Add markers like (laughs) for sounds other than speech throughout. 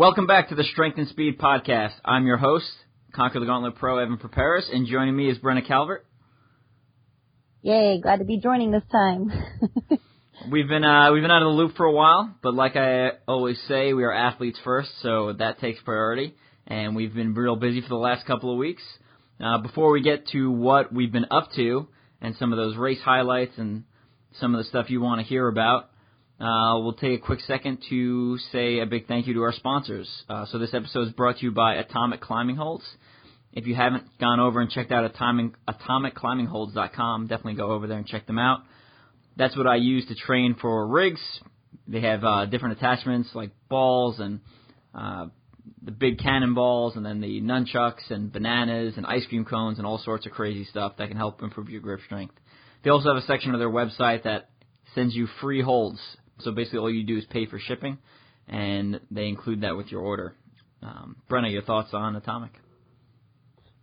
Welcome back to the Strength and Speed podcast. I'm your host, Conquer the Gauntlet Pro Evan Perperis, and joining me is Brenna Calvert. Yay, glad to be joining this time. (laughs) we've been uh, we've been out of the loop for a while, but like I always say, we are athletes first, so that takes priority. And we've been real busy for the last couple of weeks. Uh, before we get to what we've been up to and some of those race highlights and some of the stuff you want to hear about, uh, we'll take a quick second to say a big thank you to our sponsors. Uh, so this episode is brought to you by Atomik Climbing Holds. If you haven't gone over and checked out atomik, atomikclimbingholds.com, definitely go over there and check them out. That's what I use to train for rigs. They have uh, different attachments like balls and uh, the big cannonballs, and then the nunchucks and bananas and ice cream cones and all sorts of crazy stuff that can help improve your grip strength. They also have a section of their website that sends you free holds so basically, all you do is pay for shipping, and they include that with your order. Um, Brenna, your thoughts on Atomik?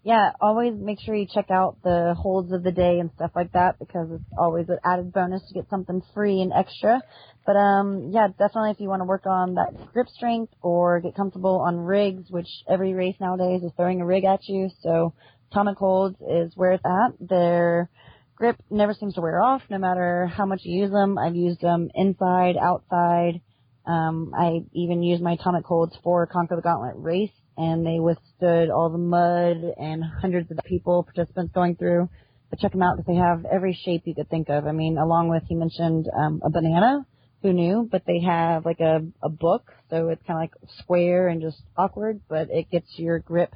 Yeah, always make sure you check out the holds of the day and stuff like that because it's always an added bonus to get something free and extra. But um, yeah, definitely if you want to work on that grip strength or get comfortable on rigs, which every race nowadays is throwing a rig at you, so Atomik holds is where it's at. They're grip never seems to wear off no matter how much you use them. I've used them inside, outside. Um, I even used my atomik holds for Conquer the Gauntlet race and they withstood all the mud and hundreds of people, participants going through. But check them out because they have every shape you could think of. I mean, along with, he mentioned, um, a banana. Who knew? But they have like a, a book, so it's kind of like square and just awkward, but it gets your grip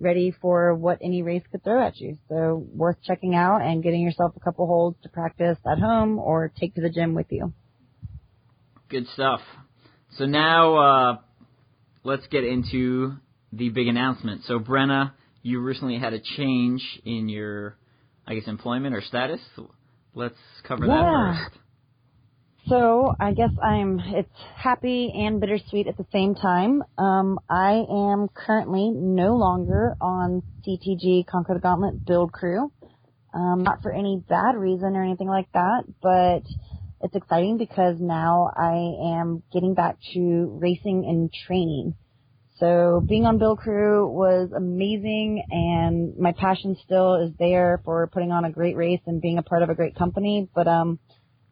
ready for what any race could throw at you. So worth checking out and getting yourself a couple holds to practice at home or take to the gym with you. Good stuff. So now uh, let's get into the big announcement. So Brenna, you recently had a change in your, I guess, employment or status. Let's cover yeah. that first. So I guess I'm it's happy and bittersweet at the same time. Um, I am currently no longer on CTG Conquer the Gauntlet build crew. Um, not for any bad reason or anything like that, but it's exciting because now I am getting back to racing and training. So being on build crew was amazing and my passion still is there for putting on a great race and being a part of a great company, but um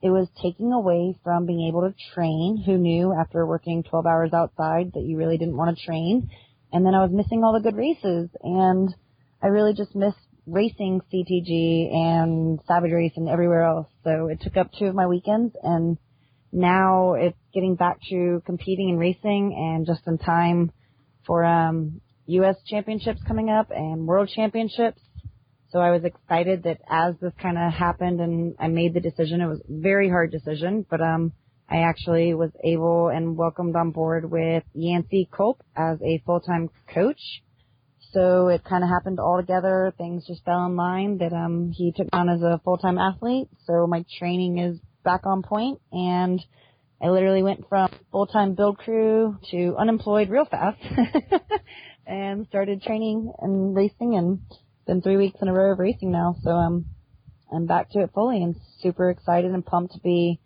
it was taking away from being able to train. Who knew after working 12 hours outside that you really didn't want to train? And then I was missing all the good races and I really just missed racing CTG and Savage Race and everywhere else. So it took up two of my weekends and now it's getting back to competing and racing and just in time for um US championships coming up and world championships so I was excited that as this kind of happened and I made the decision, it was a very hard decision, but um, I actually was able and welcomed on board with Yancey Culp as a full-time coach. So it kind of happened all together. Things just fell in line that um, he took on as a full-time athlete. So my training is back on point and I literally went from full-time build crew to unemployed real fast (laughs) and started training and racing and been three weeks in a row of racing now, so um, I'm back to it fully and super excited and pumped to be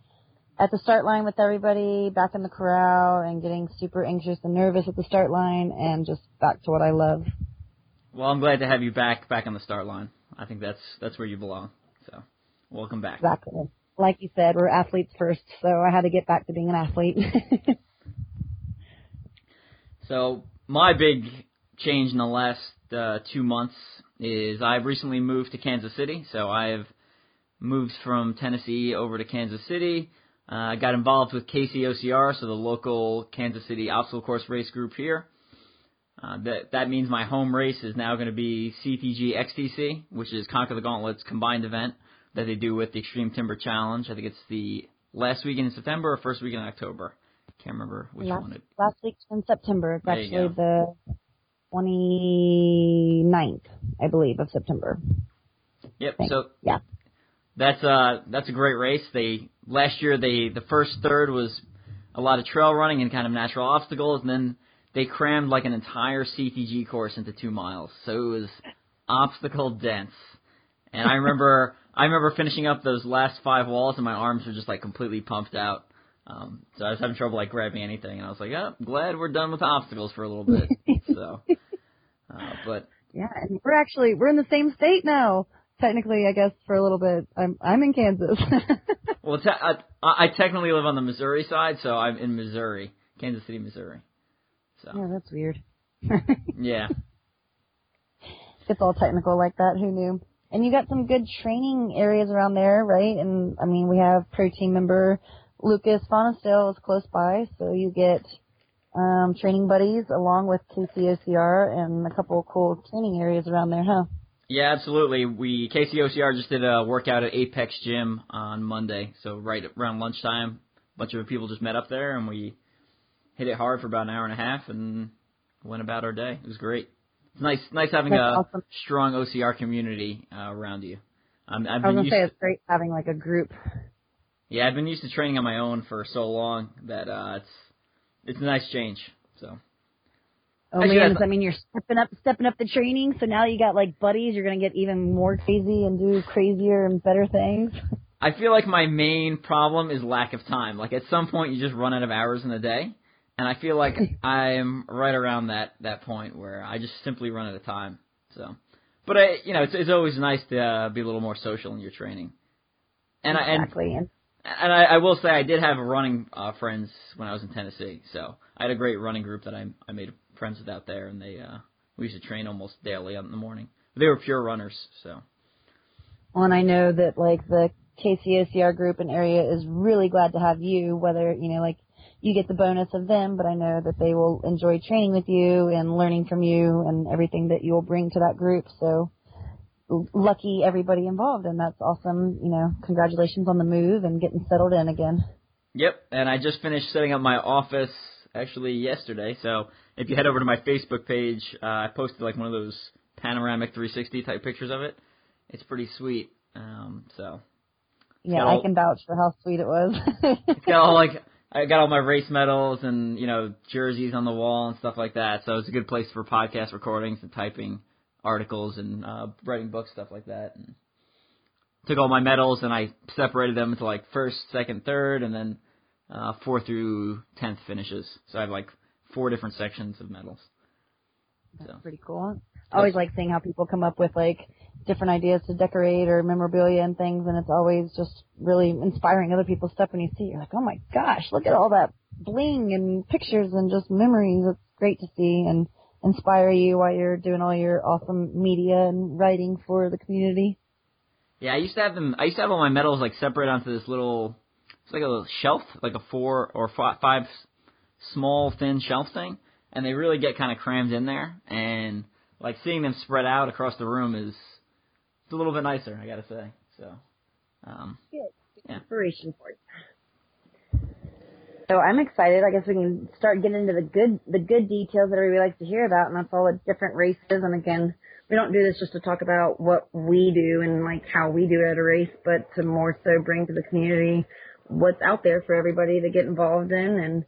at the start line with everybody, back in the corral, and getting super anxious and nervous at the start line, and just back to what I love. Well, I'm glad to have you back, back on the start line. I think that's that's where you belong. So, welcome back. Exactly. Like you said, we're athletes first, so I had to get back to being an athlete. (laughs) so, my big change in the last uh, two months is I've recently moved to Kansas City, so I've moved from Tennessee over to Kansas City. I uh, got involved with KCOCR, so the local Kansas City obstacle course race group here. Uh, that that means my home race is now going to be CTG XTC, which is Conquer the Gauntlet's combined event that they do with the Extreme Timber Challenge. I think it's the last weekend in September or first weekend in October. Can't remember which last, one it. Last week in September. It's actually the 29th, I believe, of September. Yep. So yeah, that's uh that's a great race. They last year they the first third was a lot of trail running and kind of natural obstacles, and then they crammed like an entire CTG course into two miles. So it was obstacle dense. And I remember (laughs) I remember finishing up those last five walls, and my arms were just like completely pumped out. Um, so I was having trouble like grabbing anything, and I was like, oh, I'm glad we're done with obstacles for a little bit. (laughs) so, uh, but yeah, and we're actually we're in the same state now. Technically, I guess for a little bit, I'm I'm in Kansas. (laughs) well, te- I, I technically live on the Missouri side, so I'm in Missouri, Kansas City, Missouri. So yeah, that's weird. (laughs) yeah, it's all technical like that. Who knew? And you got some good training areas around there, right? And I mean, we have pro team member Lucas Fonestale is close by, so you get um, training buddies along with KCOCR and a couple of cool training areas around there, huh? Yeah, absolutely. We KCOCR just did a workout at Apex Gym on Monday, so right around lunchtime, a bunch of people just met up there and we hit it hard for about an hour and a half and went about our day. It was great. It's nice, nice having That's a awesome. strong OCR community uh, around you. Um, I've I was been gonna used say it's great having like a group. Yeah, I've been used to training on my own for so long that uh, it's it's a nice change. So Oh Actually, man, does that mean you're stepping up, stepping up the training? So now you got like buddies, you're gonna get even more crazy and do crazier and better things. I feel like my main problem is lack of time. Like at some point, you just run out of hours in a day, and I feel like (laughs) I'm right around that that point where I just simply run out of time. So, but I, you know, it's it's always nice to uh, be a little more social in your training. And I and exactly. And I, I will say I did have running uh, friends when I was in Tennessee, so I had a great running group that I I made friends with out there, and they uh, we used to train almost daily in the morning. They were pure runners, so Well, and I know that like the KCOCR group and area is really glad to have you, whether, you know, like you get the bonus of them, but I know that they will enjoy training with you and learning from you and everything that you'll bring to that group. So lucky everybody involved and that's awesome. You know, congratulations on the move and getting settled in again. Yep, and I just finished setting up my office actually yesterday. So if you head over to my Facebook page, uh, I posted like one of those panoramic 360 type pictures of it. It's pretty sweet. Um, so Yeah, So- I can vouch for how sweet it was. it's got all like I got all my race medals and you know jerseys on the wall and stuff like that. So it's a good place for podcast recordings and typing articles and uh, writing books stuff like that. And took all my medals and I separated them into like first, second, third, and then uh, four through tenth finishes. So I have like four different sections of medals. So That's pretty cool. I always like seeing how people come up with like different ideas to decorate or memorabilia and things, and it's always just really inspiring other people's stuff when you see. it. You're like, oh my gosh, look at all that bling and pictures and just memories. It's great to see and inspire you while you're doing all your awesome media and writing for the community. Yeah, I used to have them. I used to have all my medals like separate onto this little. It's like a little shelf, like a four or fi- five small thin shelf thing, and they really get kind of crammed in there. And like seeing them spread out across the room is it's a little bit nicer, I gotta say. So, um, Yeah. Inspiration for you. So I'm excited. I guess we can start getting into the good the good details that everybody likes to hear about, and that's all the different races. And again, we don't do this just to talk about what we do and like how we do it at a race, but to more so bring to the community what's out there for everybody to get involved in. And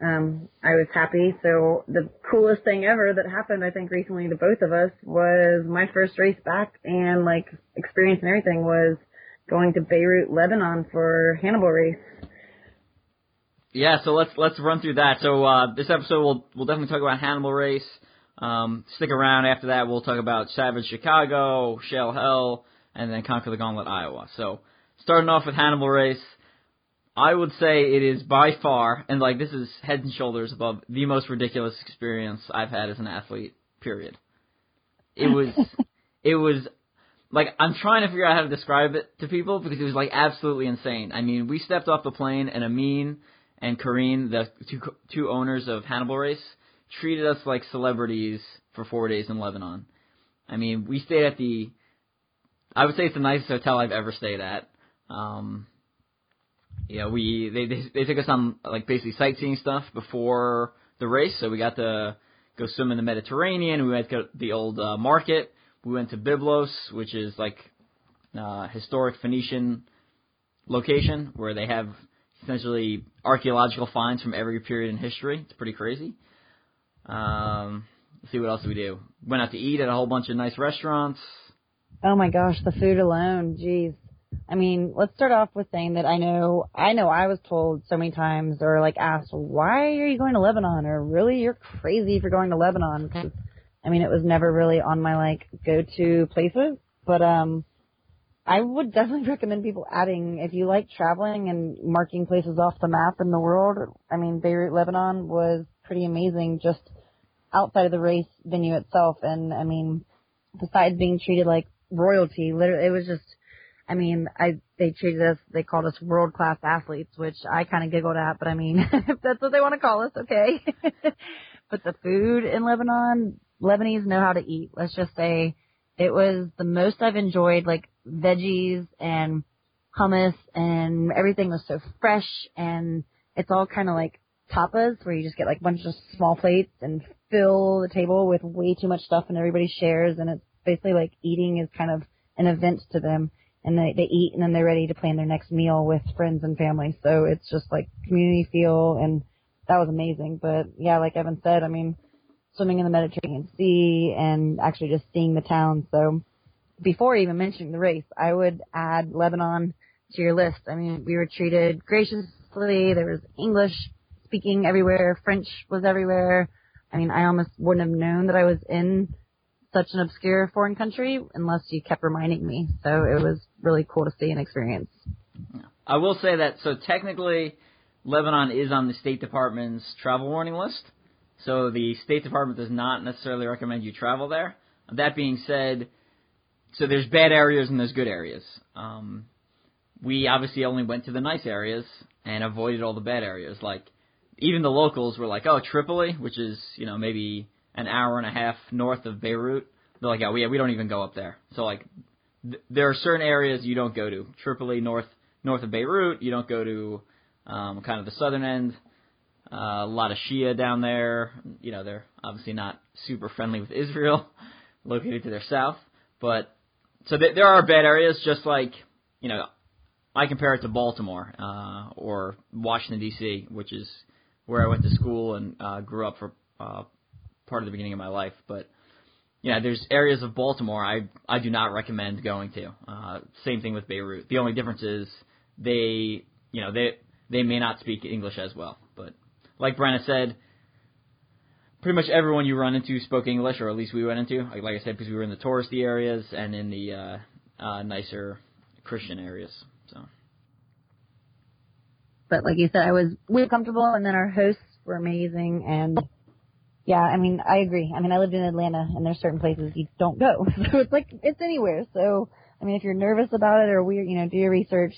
um, I was happy. So the coolest thing ever that happened, I think, recently to both of us was my first race back, and like experience and everything was going to Beirut, Lebanon for Hannibal race. Yeah, so let's let's run through that. So uh, this episode we'll we'll definitely talk about Hannibal Race. Um, stick around after that. We'll talk about Savage Chicago, Shale Hell, and then Conquer the Gauntlet Iowa. So starting off with Hannibal Race. I would say it is by far, and like this is head and shoulders above the most ridiculous experience I've had as an athlete. Period. It was, (laughs) it was, like I'm trying to figure out how to describe it to people because it was like absolutely insane. I mean, we stepped off the plane and Amin and Kareen, the two two owners of Hannibal Race, treated us like celebrities for four days in Lebanon. I mean, we stayed at the, I would say it's the nicest hotel I've ever stayed at. Um, yeah, we they, they they took us on like basically sightseeing stuff before the race, so we got to go swim in the Mediterranean. We went to the old uh, market. We went to Byblos, which is like uh, historic Phoenician location where they have essentially archaeological finds from every period in history. It's pretty crazy. Um, let's see what else we do. Went out to eat at a whole bunch of nice restaurants. Oh my gosh, the food alone, jeez. I mean, let's start off with saying that I know, I know I was told so many times or like asked, why are you going to Lebanon? Or really, you're crazy for going to Lebanon. Because, I mean, it was never really on my like go-to places. But, um, I would definitely recommend people adding, if you like traveling and marking places off the map in the world, I mean, Beirut, Lebanon was pretty amazing just outside of the race venue itself. And I mean, besides being treated like royalty, literally, it was just, I mean, I they treated us, they called us world class athletes, which I kind of giggled at, but I mean, (laughs) if that's what they want to call us, okay. (laughs) but the food in Lebanon, Lebanese know how to eat. Let's just say it was the most I've enjoyed, like veggies and hummus, and everything was so fresh, and it's all kind of like tapas, where you just get like a bunch of small plates and fill the table with way too much stuff, and everybody shares, and it's basically like eating is kind of an event to them and they, they eat and then they're ready to plan their next meal with friends and family. So it's just like community feel and that was amazing. But yeah, like Evan said, I mean, swimming in the Mediterranean Sea and actually just seeing the town. So before even mentioning the race, I would add Lebanon to your list. I mean, we were treated graciously. There was English speaking everywhere. French was everywhere. I mean, I almost wouldn't have known that I was in such an obscure foreign country unless you kept reminding me. So it was really cool to see and experience. I will say that so technically Lebanon is on the State Department's travel warning list. So the State Department does not necessarily recommend you travel there. That being said, so there's bad areas and there's good areas. Um, we obviously only went to the nice areas and avoided all the bad areas. Like even the locals were like, "Oh, Tripoli," which is you know maybe an hour and a half north of Beirut. They're like, "Oh, yeah, we don't even go up there." So like th- there are certain areas you don't go to. Tripoli, north north of Beirut, you don't go to um, kind of the southern end. Uh, a lot of Shia down there. You know, they're obviously not super friendly with Israel, (laughs) located to their south. But so th- there are bad areas, just like you know, I compare it to Baltimore uh, or Washington D.C., which is where I went to school and uh, grew up for uh, part of the beginning of my life. But yeah, there's areas of Baltimore I I do not recommend going to. Uh, same thing with Beirut. The only difference is they you know they they may not speak English as well. Like Brenna said, pretty much everyone you run into spoke English, or at least we went into. Like, like I said, because we were in the touristy areas and in the uh, uh, nicer Christian areas. So. But like you said, I was really comfortable, and then our hosts were amazing, and yeah, I mean, I agree. I mean, I lived in Atlanta, and there's certain places you don't go. (laughs) So it's like it's anywhere. So I mean, if you're nervous about it or weird, you know, do your research.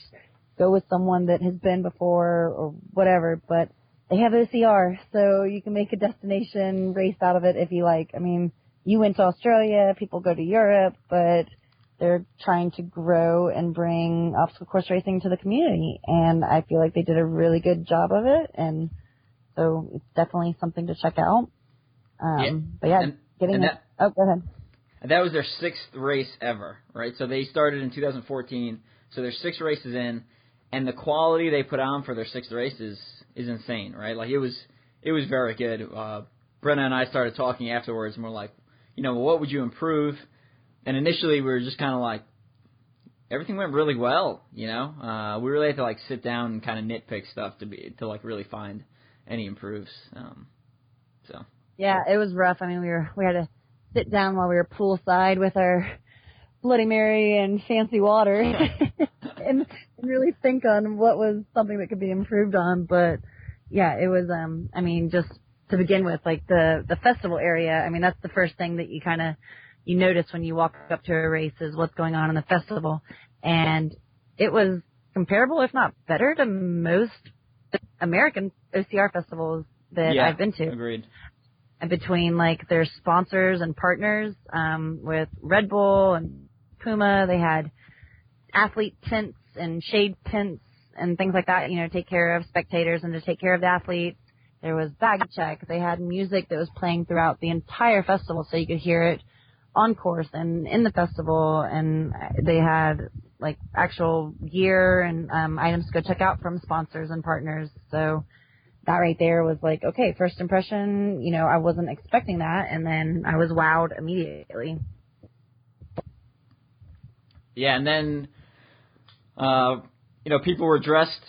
Go with someone that has been before or whatever. But they have OCR, so you can make a destination race out of it if you like. I mean, you went to Australia. People go to Europe, but they're trying to grow and bring obstacle course racing to the community, and I feel like they did a really good job of it. And so it's definitely something to check out. Um, Yeah. But yeah, And- getting and it. that- Oh, go ahead. And that was their sixth race ever, right? So they started in 2014. So there's six races in, and the quality they put on for their sixth race is is insane, right? Like it was it was very good. Uh, Brenna and I started talking afterwards, and we're like, you know, what would you improve? And initially we were just kind of like, everything went really well, you know. Uh, we really had to like sit down and kind of nitpick stuff to be to like really find any improves. Um, so Yeah, it was rough. I mean, we were we had to sit down while we were poolside with our Bloody Mary and fancy water, (laughs) and, and really think on what was something that could be improved on. But yeah, it was. Um, I mean, just to begin with, like the the festival area. I mean, that's the first thing that you kind of you notice when you walk up to a race is what's going on in the festival, and it was comparable, if not better, to most American OCR festivals that yeah, I've been to Agreed. and between like their sponsors and partners um, with Red Bull and Puma. They had athlete tents and shade tents and things like that, you know, take care of spectators and to take care of the athletes. There was bag check. They had music that was playing throughout the entire festival so you could hear it on course and in the festival and they had like actual gear and um, items to go check out from sponsors and partners. So that right there was like, okay, first impression, you know, I wasn't expecting that, and then I was wowed immediately. Yeah, and then Uh, you know, people were dressed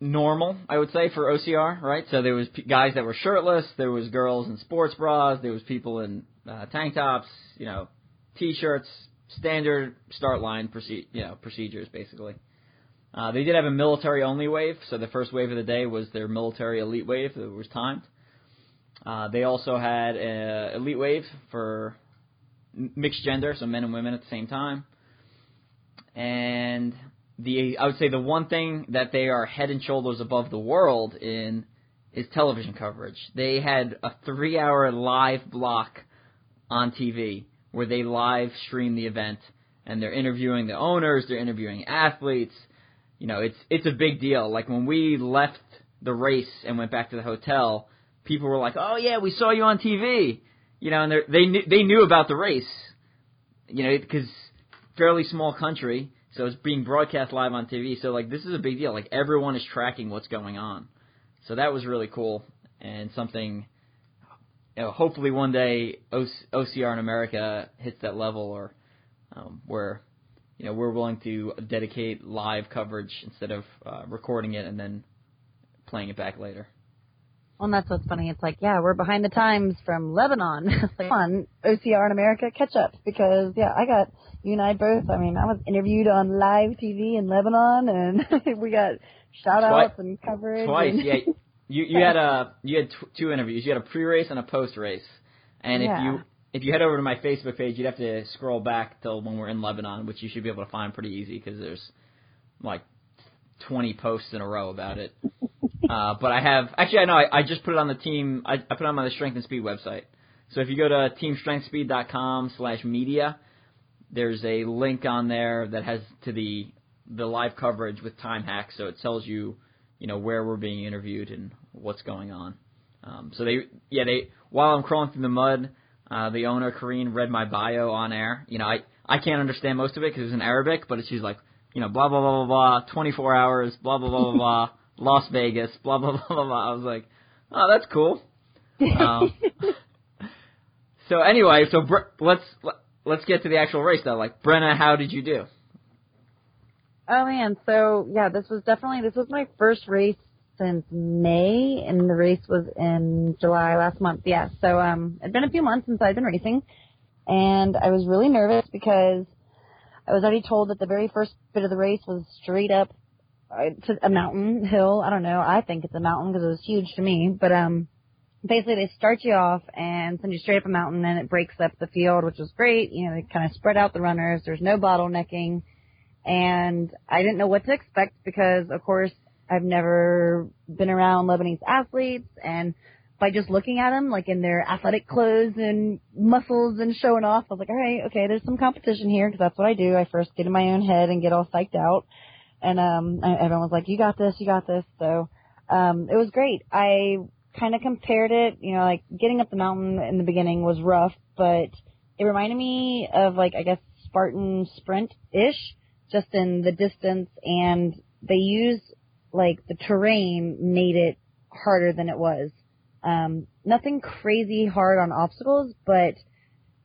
normal, I would say, for OCR, right? So there was p- guys that were shirtless, there was girls in sports bras, there was people in uh, tank tops, you know, t-shirts, standard start line proce- you know, procedures basically. Uh, they did have a military only wave, so the first wave of the day was their military elite wave that was timed. Uh, they also had a elite wave for mixed gender, so men and women at the same time. And the I would say the one thing that they are head and shoulders above the world in is television coverage. They had a three hour live block on TV where they live stream the event and they're interviewing the owners, they're interviewing athletes. You know, it's it's a big deal. Like when we left the race and went back to the hotel, people were like, "Oh yeah, we saw you on TV." You know, and they they knew, they knew about the race. You know, because fairly small country, so it's being broadcast live on TV. So like this is a big deal. Like everyone is tracking what's going on. So that was really cool and something. You know, hopefully one day OCR in America hits that level, or um, where you know we're willing to dedicate live coverage instead of uh, recording it and then playing it back later. Well, and that's what's funny. It's like, yeah, we're behind the times from Lebanon. (laughs) like, on OCR in America, catch up because yeah, I got you and I both. I mean, I was interviewed on live TV in Lebanon, and (laughs) we got shout outs Twi- and coverage. Twice, and, yeah. (laughs) You you had a you had t- two interviews. You had a pre-race and a post-race. And if you if you head over to my Facebook page, you'd have to scroll back till when we're in Lebanon, which you should be able to find pretty easy because there's like 20 posts in a row about it. (laughs) uh, but I have actually I know I, I just put it on the team. I, I put it on my Strength and Speed website. So if you go to teamstrengthspeed.com slash media, there's a link on there that has to the the live coverage with time hacks. So it tells you you know where we're being interviewed and what's going on. Um, so they yeah they while I'm crawling through the mud, uh, the owner Karine read my bio on air. You know I I can't understand most of it because it's in Arabic, but she's like you know blah blah blah blah blah 24 hours blah blah blah blah blah (laughs) Las Vegas blah blah (laughs) blah blah blah. I was like oh that's cool. Um, (laughs) so anyway, so Bre- let's let's get to the actual race though. Like Brenna, how did you do? Oh man, so yeah, this was definitely this was my first race since May, and the race was in July last month. Yeah, so um, it'd been a few months since I'd been racing, and I was really nervous because I was already told that the very first bit of the race was straight up to a mountain hill. I don't know. I think it's a mountain because it was huge to me, but um, basically they start you off and send you straight up a mountain, and it breaks up the field, which was great. You know, they kind of spread out the runners. There's no bottlenecking and I didn't know what to expect because, of course, I've never been around Lebanese athletes, and by just looking at them, like in their athletic clothes and muscles and showing off, I was like, all right, okay, there's some competition here because that's what I do. I first get in my own head and get all psyched out, and um, everyone was like, you got this, you got this. So um, it was great. I kind of compared it, you know, like getting up the mountain in the beginning was rough, but it reminded me of like I guess Spartan sprint ish just in the distance and they used like the terrain made it harder than it was. Um, nothing crazy hard on obstacles, but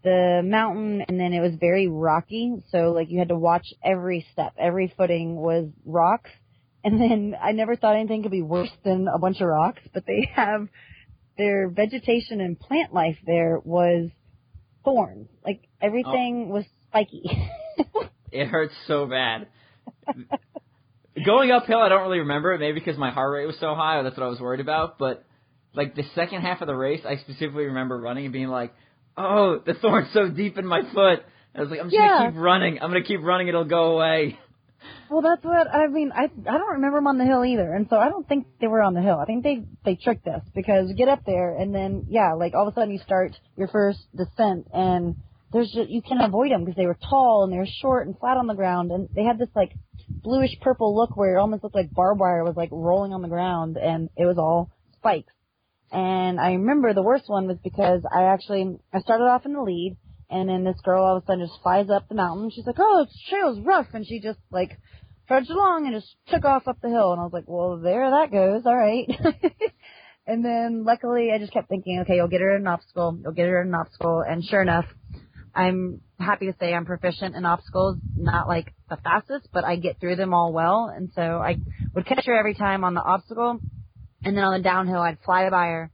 the mountain and then it was very rocky. So like you had to watch every step, every footing was rocks. And then I never thought anything could be worse than a bunch of rocks, but they (laughs) have their vegetation and plant life there was thorns. Like everything oh. was spiky. (laughs) It hurts so bad. Going uphill, I don't really remember it. Maybe because my heart rate was so high, or that's what I was worried about. But like the second half of the race, I specifically remember running and being like, "Oh, the thorn's so deep in my foot." I was like, "I'm just Yeah. gonna keep running. I'm gonna keep running. It'll go away." Well, that's what I mean. I I don't remember them on the hill either, and so I don't think they were on the hill. I think they they tricked us because you get up there and then yeah, like all of a sudden you start your first descent and there's just you can't avoid them because they were tall and they were short and flat on the ground and they had this like bluish purple look where it almost looked like barbed wire was like rolling on the ground and it was all spikes. And I remember the worst one was because I actually I started off in the lead and then this girl all of a sudden just flies up the mountain. She's like, "Oh, the trail's rough," and she just like trudged along and just took off up the hill. And I was like, "Well, there that goes. All right." (laughs) and then luckily, I just kept thinking, "Okay, you'll get her an obstacle. You'll get her an obstacle." And sure enough, I'm happy to say I'm proficient in obstacles, not like the fastest, but I get through them all well. And so I would catch her every time on the obstacle, and then on the downhill I'd fly by her,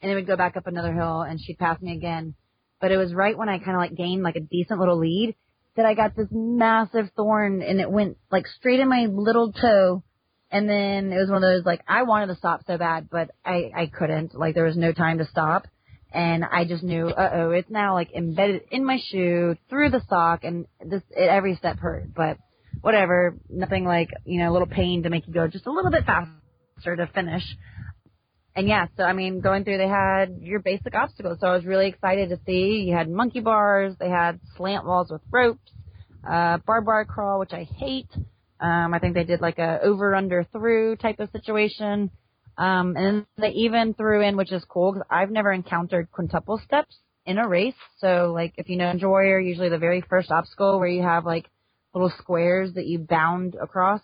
and then we'd go back up another hill, and she'd pass me again. But it was right when I kind of like gained like a decent little lead that I got this massive thorn, and it went like straight in my little toe. And then it was one of those like I wanted to stop so bad, but I I couldn't. Like there was no time to stop and I just knew, uh oh, it's now like embedded in my shoe through the sock, and this it, every step hurt. But whatever, nothing like you know a little pain to make you go just a little bit faster to finish. And yeah, so I mean, going through, they had your basic obstacles. So I was really excited to see. You had monkey bars, they had slant walls with ropes, uh, barbed wire crawl, which I hate. Um, I think they did like a over under through type of situation. Um, and they even threw in, which is cool, because I've never encountered quintuple steps in a race. So, like, if you know Ninja Warrior, usually the very first obstacle where you have like little squares that you bound across,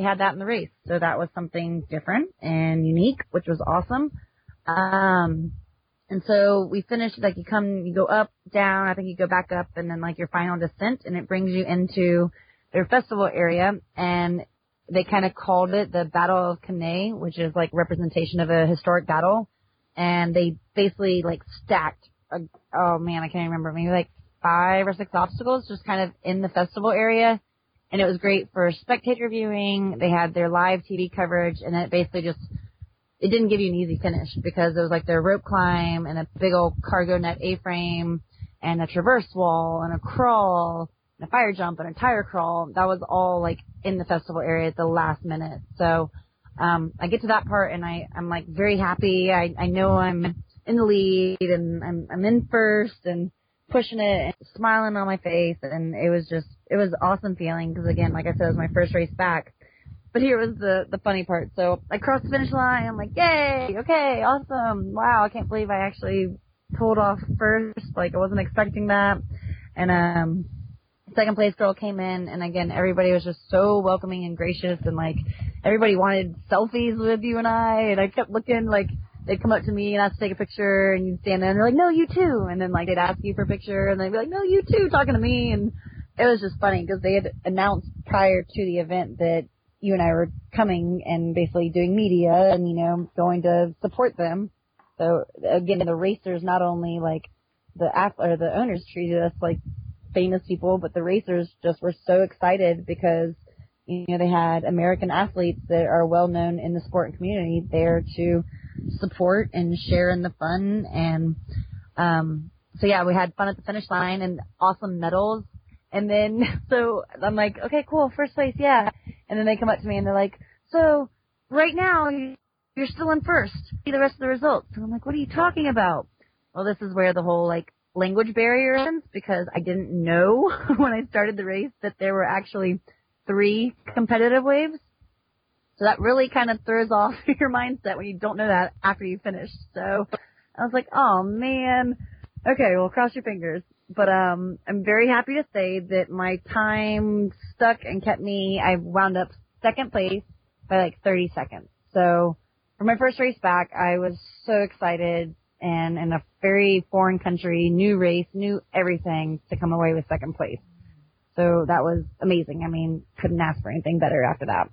they had that in the race. So that was something different and unique, which was awesome. Um, and so we finished, like, you come, you go up, down, I think you go back up, and then, like, your final descent, and it brings you into their festival area, and they kind of called it the Battle of Cannae, which is like representation of a historic battle. And they basically like stacked, a, oh man, I can't remember, maybe like five or six obstacles just kind of in the festival area. And it was great for spectator viewing. They had their live TV coverage and it basically just, it didn't give you an easy finish because it was like their rope climb and a big old cargo net A-frame and a traverse wall and a crawl and a fire jump and a tire crawl. That was all like in the festival area at the last minute. So um, I get to that part and I I'm like very happy. I I know I'm in the lead and I'm I'm in first and pushing it and smiling on my face and it was just it was awesome feeling because again like I said it was my first race back. But here was the the funny part. So I crossed the finish line. I'm like, yay, okay, awesome, wow! I can't believe I actually pulled off first. Like I wasn't expecting that. And um, second place girl came in and again everybody was just so welcoming and gracious and like everybody wanted selfies with you and I and I kept looking like they'd come up to me and ask to take a picture and you'd stand there and they're like, No, you too and then like they'd ask you for a picture and they'd be like, No, you too talking to me and it was just funny because they had announced prior to the event that you and I were coming and basically doing media and, you know, going to support them. So again, the racers not only like the or the owners treated us like famous people, but the racers just were so excited because you know they had American athletes that are well known in the sport and community there to support and share in the fun and um so yeah, we had fun at the finish line and awesome medals. And then (laughs) so I'm like, okay, cool, first place, yeah. And then they come up to me and they're like, so right now you're still in first. See the rest of the results. And I'm like, what are you talking about? Well, this is where the whole like language barriers because I didn't know (laughs) when I started the race that there were actually three competitive waves. So that really kind of throws (laughs) off your mindset when you don't know that after you finish. So I was like, oh man. Okay, well cross your fingers. But um I'm very happy to say that my time stuck and kept me I wound up second place by like 30 seconds. So for my first race back, I was so excited and in a very foreign country, new race, new everything to come away with second place. So that was amazing. I mean, couldn't ask for anything better after that.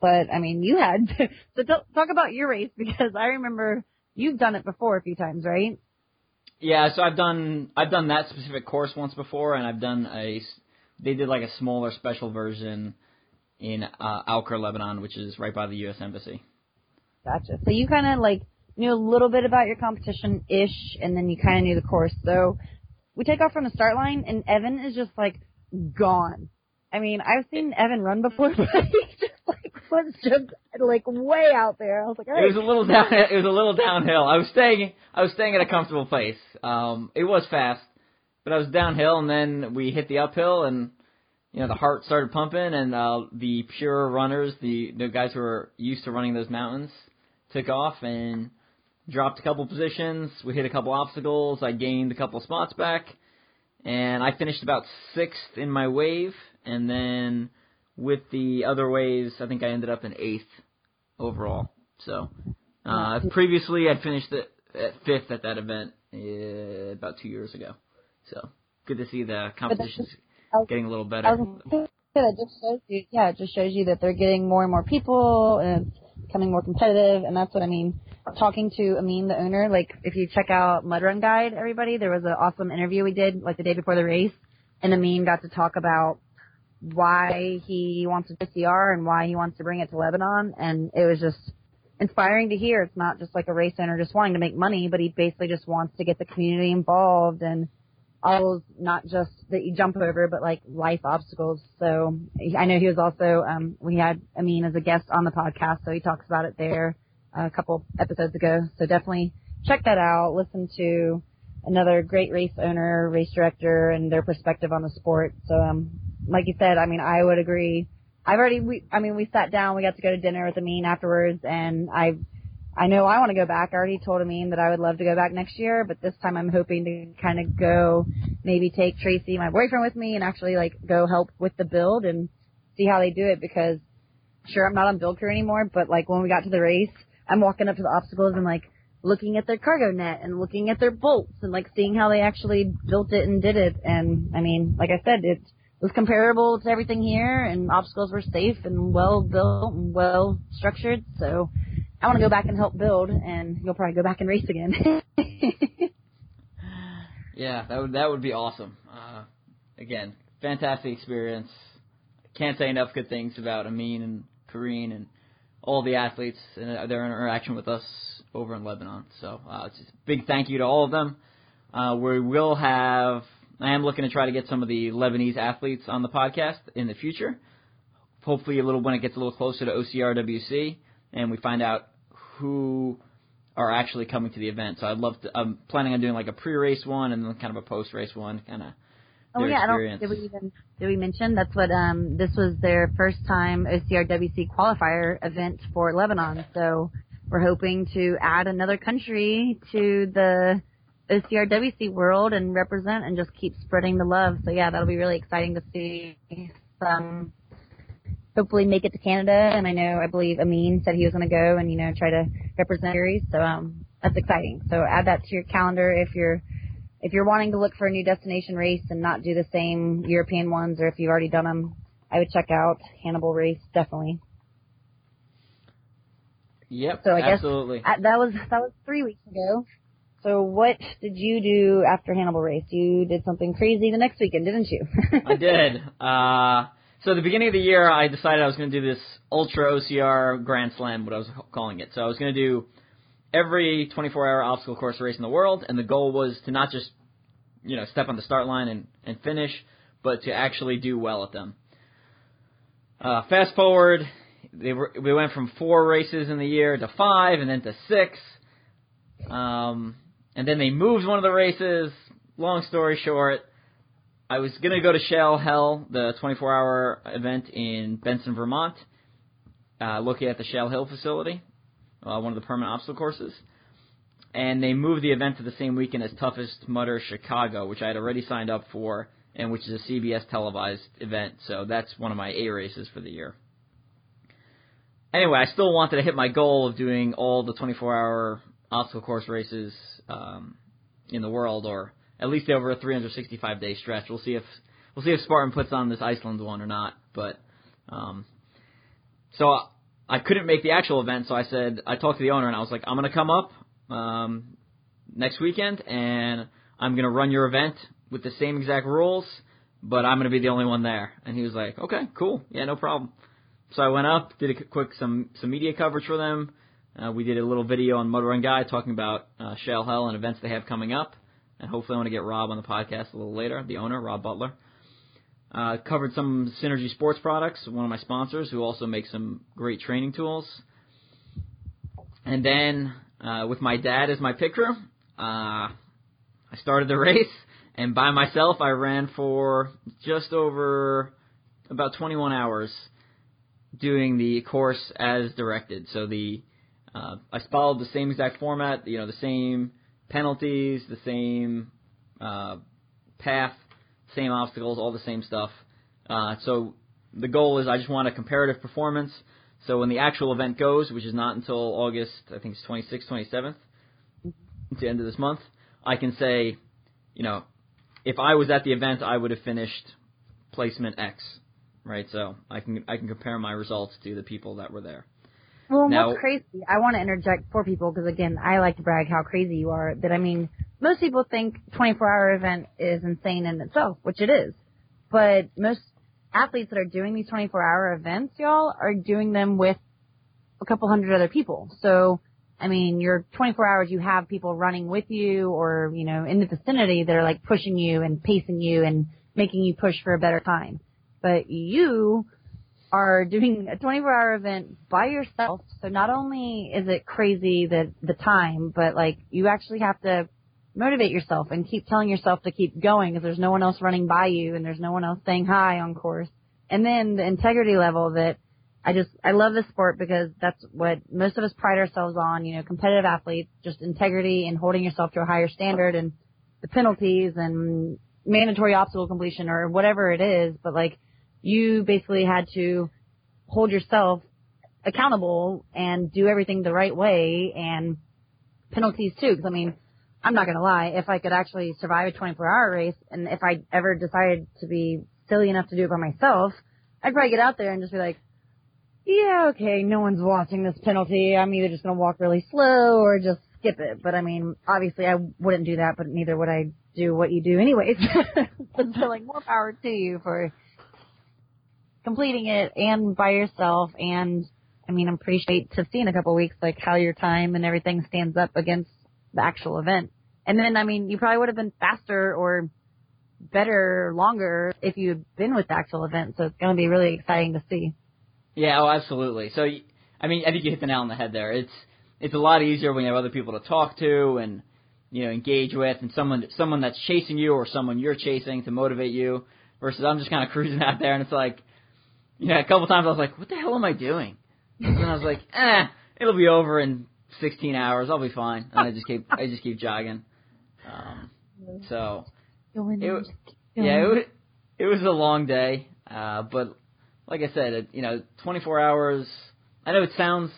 But I mean, you had (laughs) so talk about your race because I remember you've done it before a few times, right? Yeah, so I've done I've done that specific course once before, and I've done a they did like a smaller special version in uh, Awkar, Lebanon, which is right by the U.S. Embassy. Gotcha. So you kind of like knew a little bit about your competition ish, and then you kind of knew the course. So we take off from the start line, and Evan is just like gone. I mean, I've seen Evan run before, (laughs) but he just like was just like way out there. I was like, right. it was a little down. (laughs) It was a little downhill. I was staying. I was staying at a comfortable place. Um, it was fast, but I was downhill, and then we hit the uphill, and you know the heart started pumping, and uh, the pure runners, the the guys who are used to running those mountains, took off, and dropped a couple positions. We hit a couple obstacles. I gained a couple spots back, and I finished about sixth in my wave. And then with the other waves, I think I ended up in eighth overall. So uh, previously, I'd finished at, fifth at that event uh, about two years ago. So good to see the competition's was- getting a little better. was gonna say that it just shows you, yeah, it just shows you that they're getting more and more people and it's becoming more competitive, and that's what I mean. Talking to Amin, the owner, like if you check out Mud Run Guide, everybody, there was an awesome interview we did like the day before the race, and Amin got to talk about why he wants to do CR and why he wants to bring it to Lebanon, and it was just inspiring to hear. It's not just like a race owner just wanting to make money, but he basically just wants to get the community involved and obstacles, not just that you jump over, but like life obstacles. So I know he was also, um, we had Amin as a guest on the podcast, so he talks about it there a couple episodes ago. So definitely check that out. Listen to another great race owner, race director, and their perspective on the sport. So, um, like you said, I mean, I would agree. I've already, we, I mean, we sat down, we got to go to dinner with Amin afterwards, and I I know I want to go back. I already told Amin that I would love to go back next year, but this time I'm hoping to kind of go, maybe take Tracy, my boyfriend, with me and actually like go help with the build and see how they do it because sure I'm not on build crew anymore, but like when we got to the race, I'm walking up to the obstacles and like looking at their cargo net and looking at their bolts and like seeing how they actually built it and did it. And I mean, like I said, it was comparable to everything here and obstacles were safe and well built and well structured. So I want to go back and help build, and you'll probably go back and race again. (laughs) Yeah, that would that would be awesome. Uh, again, fantastic experience. Can't say enough good things about Amin and Kareen and all the athletes and their interaction with us over in Lebanon. So uh, just a big thank you to all of them. Uh, we will have. I am looking to try to get some of the Lebanese athletes on the podcast in the future. Hopefully, a little when it gets a little closer to OCRWC and we find out who are actually coming to the event. So I'd love to. I'm planning on doing like a pre-race one and then kind of a post-race one, kind of. oh yeah, I don't. Did we even did we mention that's what um this was their first time OCRWC qualifier event for Lebanon. So we're hoping to add another country to the OCRWC world and represent and just keep spreading the love. So yeah, that'll be really exciting to see some hopefully make it to Canada. And I know, I believe Amin said he was going to go and, you know, try to represent series. So, um, that's exciting. So add that to your calendar if you're, if you're wanting to look for a new destination race and not do the same European ones, or if you've already done them, I would check out Hannibal Race definitely. Yep, So I guess absolutely. That was that was three weeks ago. So what did you do after Hannibal Race? You did something crazy the next weekend, didn't you? (laughs) I did. Uh, so at the beginning of the year, I decided I was going to do this Ultra OCR Grand Slam, what I was calling it. So I was going to do every 24-hour obstacle course race in the world, and the goal was to not just, you know, step on the start line and, and finish, but to actually do well at them. Uh, fast forward, they were, we went from four races in the year to five, and then to six. Um, and then they moved one of the races. Long story short, I was gonna go to Shale Hell, the 24-hour event in Benson, Vermont, uh, looking at the Shale Hill facility, uh, one of the permanent obstacle courses. And they moved the event to the same weekend as Toughest Mudder Chicago, which I had already signed up for, and which is a CBS televised event. So that's one of my A races for the year. Anyway, I still wanted to hit my goal of doing all the 24-hour obstacle course races um, in the world, or at least over a 365 day stretch. We'll see if we'll see if Spartan puts on this Iceland one or not. But um, so I couldn't make the actual event, so I said I talked to the owner and I was like, I'm gonna come up um, next weekend and I'm gonna run your event with the same exact rules, but I'm gonna be the only one there. And he was like, Okay, cool, yeah, no problem. So I went up, did a quick some some media coverage for them. Uh, we did a little video on Mud Run Guide talking about uh, Shale Hell and events they have coming up, and hopefully I want to get Rob on the podcast a little later, the owner, Rob Butler. Uh, covered some Synergy Sports products, one of my sponsors, who also makes some great training tools. And then uh, with my dad as my crew, uh, I started the (laughs) race, and by myself I ran for just over about 21 hours doing the course as directed. So the uh, I followed the same exact format, you know, the same penalties, the same uh, path, same obstacles, all the same stuff. Uh, so the goal is I just want a comparative performance. So when the actual event goes, which is not until August, I think it's 26th, 27th, to the end of this month, I can say, you know, if I was at the event, I would have finished placement X, right? So I can I can compare my results to the people that were there. Well, Now- what's crazy? I want to interject for people because again, I like to brag how crazy you are. That I mean, most people think 24 hour event is insane in itself, which it is. But most athletes that are doing these 24 hour events, y'all, are doing them with a couple hundred other people. So, I mean, you're 24 hours, you have people running with you or, you know, in the vicinity that are like pushing you and pacing you and making you push for a better time. But you are doing a 24 hour event by yourself. So not only is it crazy that the time, but like you actually have to motivate yourself and keep telling yourself to keep going because there's no one else running by you and there's no one else saying hi on course. And then the integrity level that I just, I love this sport because that's what most of us pride ourselves on, you know, competitive athletes, just integrity and holding yourself to a higher standard and the penalties and mandatory obstacle completion or whatever it is. But like you basically had to hold yourself accountable and do everything the right way and penalties too. Because I mean, I'm not gonna lie, if I could actually survive a 24 hour race and if I ever decided to be silly enough to do it by myself, I'd probably get out there and just be like, yeah, okay, no one's watching this penalty. I'm either just gonna walk really slow or just skip it. But I mean, obviously I wouldn't do that, but neither would I do what you do anyways. (laughs) (laughs) so like more power to you for completing it and by yourself and I mean I'm pretty sure to see in a couple weeks like how your time and everything stands up against the actual event. And then I mean you probably would have been faster or better longer if you had been with the actual event. So it's gonna be really exciting to see. Yeah, oh, absolutely. So, I mean, I think you hit the nail on the head there. It's it's a lot easier when you have other people to talk to and you know engage with, and someone someone that's chasing you or someone you're chasing to motivate you. Versus, I'm just kind of cruising (laughs) out there, and it's like, know, a couple times I was like, what the hell am I doing? And then I was like, (laughs) eh, it'll be over in 16 hours. I'll be fine. And I just keep I just keep jogging. Um, so It and was- just keep yeah, it was, it was a long day, uh, but like I said, it, you know, 24 hours. I know it sounds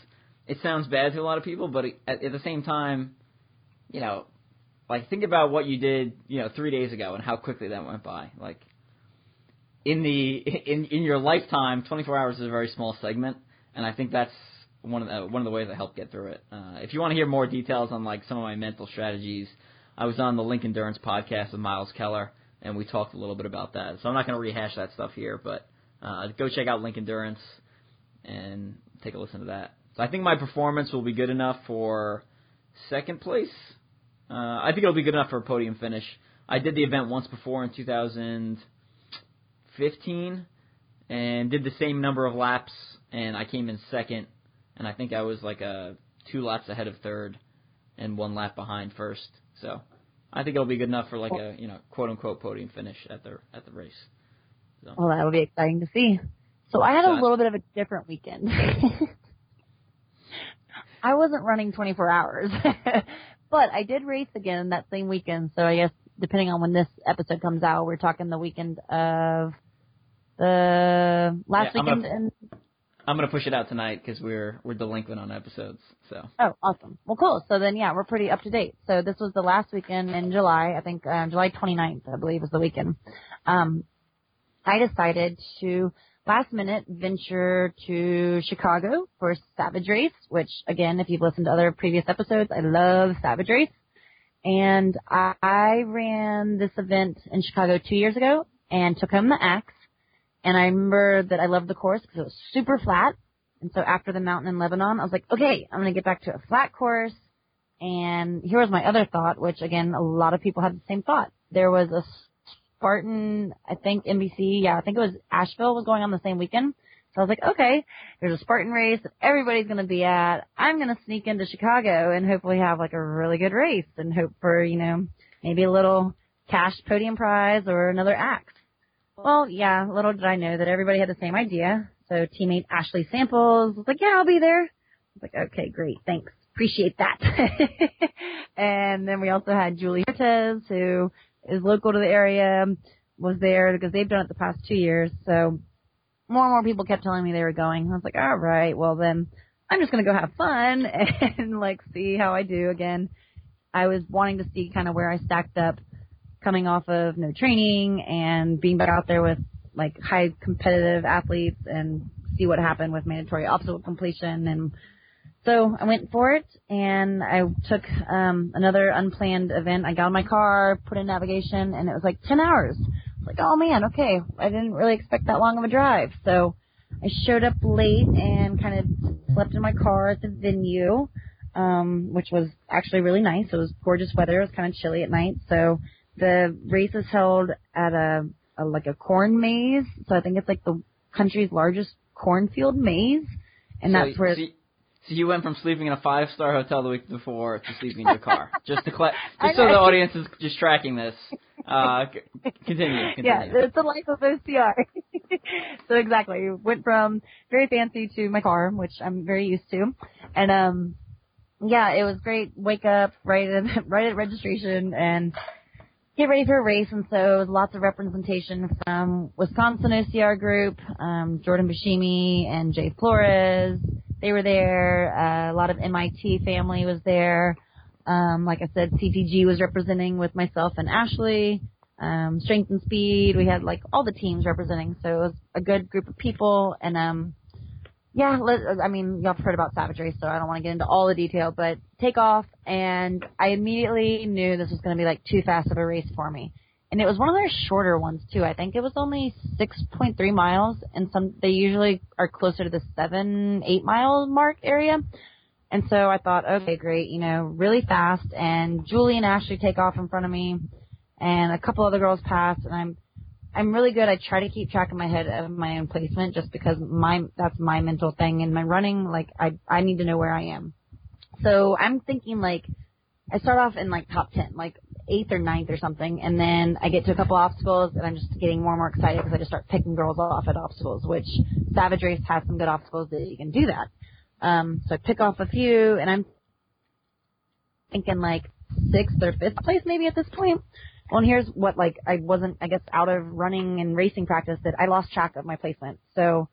it sounds bad to a lot of people, but it, at, at the same time, you know, like think about what you did, you know, three days ago and how quickly that went by. Like in the in in your lifetime, 24 hours is a very small segment, and I think that's one of the one of the ways I help get through it. Uh, if you want to hear more details on like some of my mental strategies, I was on the Link Endurance podcast with Miles Keller, and we talked a little bit about that. So I'm not going to rehash that stuff here, but uh, go check out Link Endurance and take a listen to that. So I think my performance will be good enough for second place. Uh, I think it'll be good enough for a podium finish. I did the event once before in 2015 and did the same number of laps, and I came in second, and I think I was like a two laps ahead of third and one lap behind first. So I think it'll be good enough for like a you know quote unquote podium finish at the at the race. Well, that'll be exciting to see. So I had a little bit of a different weekend. (laughs) I wasn't running 24 hours, (laughs) but I did race again that same weekend. So I guess depending on when this episode comes out, we're talking the weekend of the last Yeah, I'm weekend. gonna- and I'm gonna push it out tonight because we're we're delinquent on episodes. So oh, awesome. Well, cool. So then, yeah, we're pretty up to date. So this was the last weekend in July. I think uh, July 29th, I believe, was the weekend. Um, I decided to last minute venture to Chicago for Savage Race, which again, if you've listened to other previous episodes, I love Savage Race. And I ran this event in Chicago two years ago and took home the axe. And I remember that I loved the course because it was super flat. And so after the mountain in Lebanon, I was like, okay, I'm going to get back to a flat course. And here was my other thought, which again, a lot of people had the same thought. There was a Spartan, I think NBC, yeah, I think it was Asheville was going on the same weekend. So I was like, okay, there's a Spartan race that everybody's going to be at. I'm going to sneak into Chicago and hopefully have like a really good race and hope for, you know, maybe a little cash podium prize or another axe. Well, yeah, little did I know that everybody had the same idea. So teammate Ashley Samples was like, yeah, I'll be there. I was like, okay, great, thanks. Appreciate that. (laughs) and then we also had Julie Cortez, who is local to the area, was there because they've done it the past two years. So more and more people kept telling me they were going. I was like, all right, well then I'm just going to go have fun (laughs) and like see how I do again. I was wanting to see kind of where I stacked up coming off of no training and being back out there with like high competitive athletes and see what happened with mandatory obstacle completion and so I went for it and I took um another unplanned event. I got in my car, put in navigation and it was like 10 hours. Like, "Oh man, okay. I didn't really expect that long of a drive." So I showed up late and kind of slept in my car at the venue, um, which was actually really nice. It was gorgeous weather. It was kind of chilly at night. So the race is held at a, a like a corn maze. So I think it's like the country's largest cornfield maze, and so, that's where. So you, so you went from sleeping in a five star hotel the week before to sleeping in your car. (laughs) just to cla- just so the audience is just tracking this. Uh, continue, (laughs) continue. Yeah, it's the life of OCR. (laughs) so exactly, went from very fancy to my car, which I'm very used to, and um, yeah, it was great. Wake up right at right at registration and get ready for a race, and so lots of representation from Wisconsin OCR group, um, Jordan Bashimi and Jay Flores. They were there. Uh, a lot of MIT family was there. Um, like I said, CTG was representing with myself and Ashley. Um, strength and speed. We had like all the teams representing, so it was a good group of people. And um, yeah, let, uh, I mean, y'all have heard about Savage Race, so I don't want to get into all the detail, but take off, and I immediately knew this was going to be like too fast of a race for me. And it was one of their shorter ones too. I think it was only 6.3 miles, and some they usually are closer to the seven, eight mile mark area. And so I thought, okay, great, you know, really fast. And Julie and Ashley take off in front of me, and a couple other girls pass, and I'm I'm really good. I try to keep track in my head of my own placement just because my that's my mental thing. In my running, like I I need to know where I am. So I'm thinking like I start off in like top ten, like eighth or ninth or something, and then I get to a couple obstacles, and I'm just getting more and more excited because I just start picking girls off at obstacles, which Savage Race has some good obstacles that you can do that. Um, so I pick off a few, and I'm thinking like sixth or fifth place maybe at this point. Well, and here's what like I wasn't, I guess, out of running and racing practice that I lost track of my placement. So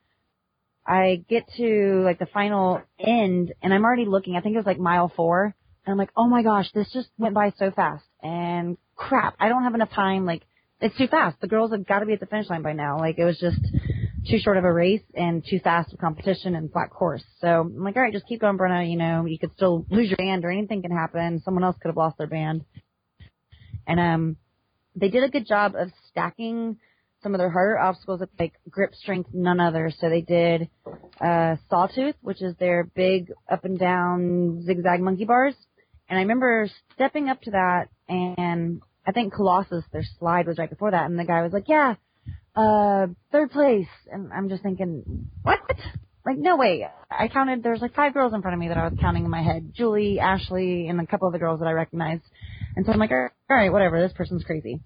I get to like the final end, and I'm already looking. I think it was like mile four, and I'm like, oh my gosh, this just went by so fast. And crap, I don't have enough time. Like it's too fast. The girls have got to be at the finish line by now. Like it was just too short of a race and too fast of competition and flat course. So I'm like, all right, just keep going, Brenna. You know, you could still lose your band or anything can happen. Someone else could have lost their band. And um, they did a good job of stacking some of their harder obstacles with like grip strength, none other. So they did uh, Sawtooth, which is their big up and down zigzag monkey bars. And I remember stepping up to that, and I think Colossus, their slide was right before that, and the guy was like, "Yeah, uh, third place." And I'm just thinking, what? Like, no way. I counted. There's like five girls in front of me that I was counting in my head: Julie, Ashley, and a couple of the girls that I recognized. And so I'm like, all right, whatever, this person's crazy.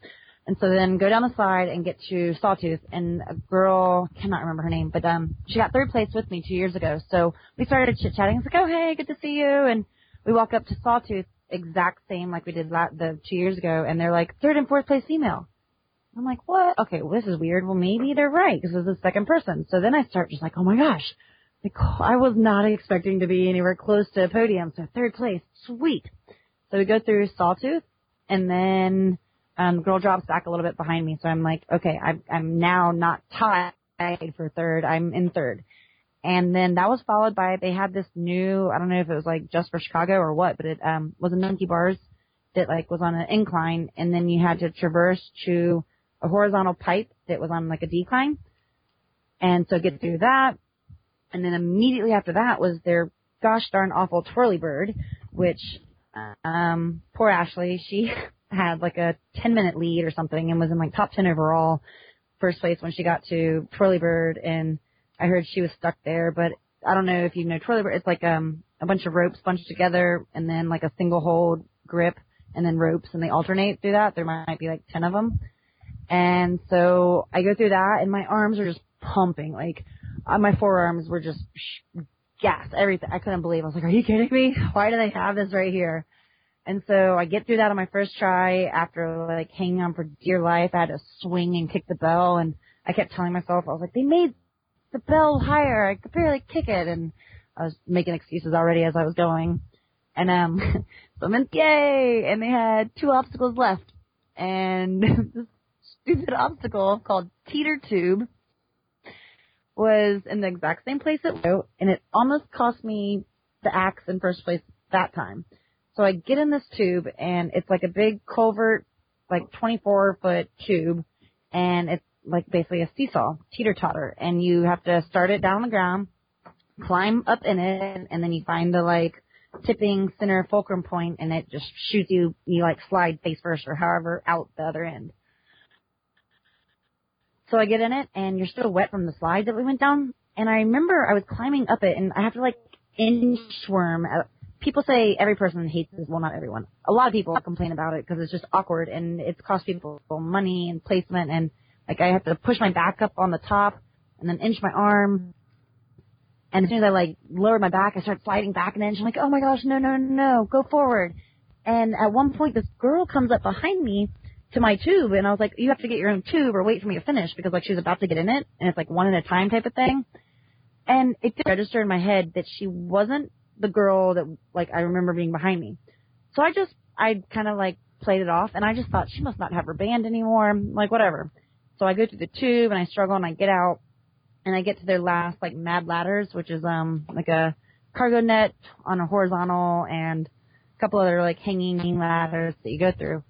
And so then go down the slide and get to Sawtooth, and a girl, cannot remember her name, but um, she got third place with me two years ago. So we started chit chatting. I was like, oh hey, good to see you. And we walk up to Sawtooth, exact same like we did la- the two years ago, and they're like third and fourth place female. I'm like, what? Okay, well this is weird. Well maybe they're right because this is the second person. So then I start just like, oh my gosh, like I was not expecting to be anywhere close to a podium. So third place, sweet. So we go through Sawtooth, and then um, girl drops back a little bit behind me. So I'm like, okay, I'm, I'm now not tied for third. I'm in third. And then that was followed by they had this new, I don't know if it was like just for Chicago or what, but it um, was a monkey bars that like was on an incline, and then you had to traverse to a horizontal pipe that was on like a decline, and so get through that. And then immediately after that was their gosh darn awful twirly bird, which um, poor Ashley, she (laughs) had like a 10 minute lead or something and was in like top 10 overall, first place when she got to Twirly Bird. And I heard she was stuck there, but I don't know if you know Twirly Bird. It's like um, a bunch of ropes bunched together and then like a single hold grip and then ropes and they alternate through that. There might be like 10 of them. And so I go through that and my arms are just pumping. Like uh, my forearms were just gas, everything. I couldn't believe. I was like, are you kidding me? Why do they have this right here? And so I get through that on my first try after like hanging on for dear life. I had to swing and kick the bell and I kept telling myself, I was like, they made the bell higher. I could barely kick it. And I was making excuses already as I was going. And, um, (laughs) so I'm in, yay! And they had two obstacles left. and (laughs) this stupid obstacle called Teeter Tube was in the exact same place it was, and it almost cost me the axe in first place that time. So I get in this tube, and it's like a big culvert, like 24 foot tube, and it's like basically a seesaw, teeter totter, and you have to start it down on the ground, climb up in it, and then you find the like tipping center fulcrum point, and it just shoots you. You like slide face first or however out the other end. So I get in it, and you're still wet from the slide that we went down. And I remember I was climbing up it, and I have to like inchworm. Uh, people say every person hates this. Well, not everyone. A lot of people complain about it because it's just awkward, and it's cost people money and placement, and like I have to push my back up on the top, and then inch my arm. And as soon as I like lower my back, I start sliding back an inch. I'm like, oh my gosh, no, no, no, go forward. And at one point, this girl comes up behind me to my tube, and I was like, you have to get your own tube or wait for me to finish because like she was about to get in it, and it's like one at a time type of thing. And it did register in my head that she wasn't the girl that like I remember being behind me. So I just I kind of like played it off, and I just thought she must not have her band anymore, like whatever. So I go through the tube and I struggle and I get out, and I get to their last like mad ladders, which is um like a cargo net on a horizontal and a couple other like hanging ladders that you go through.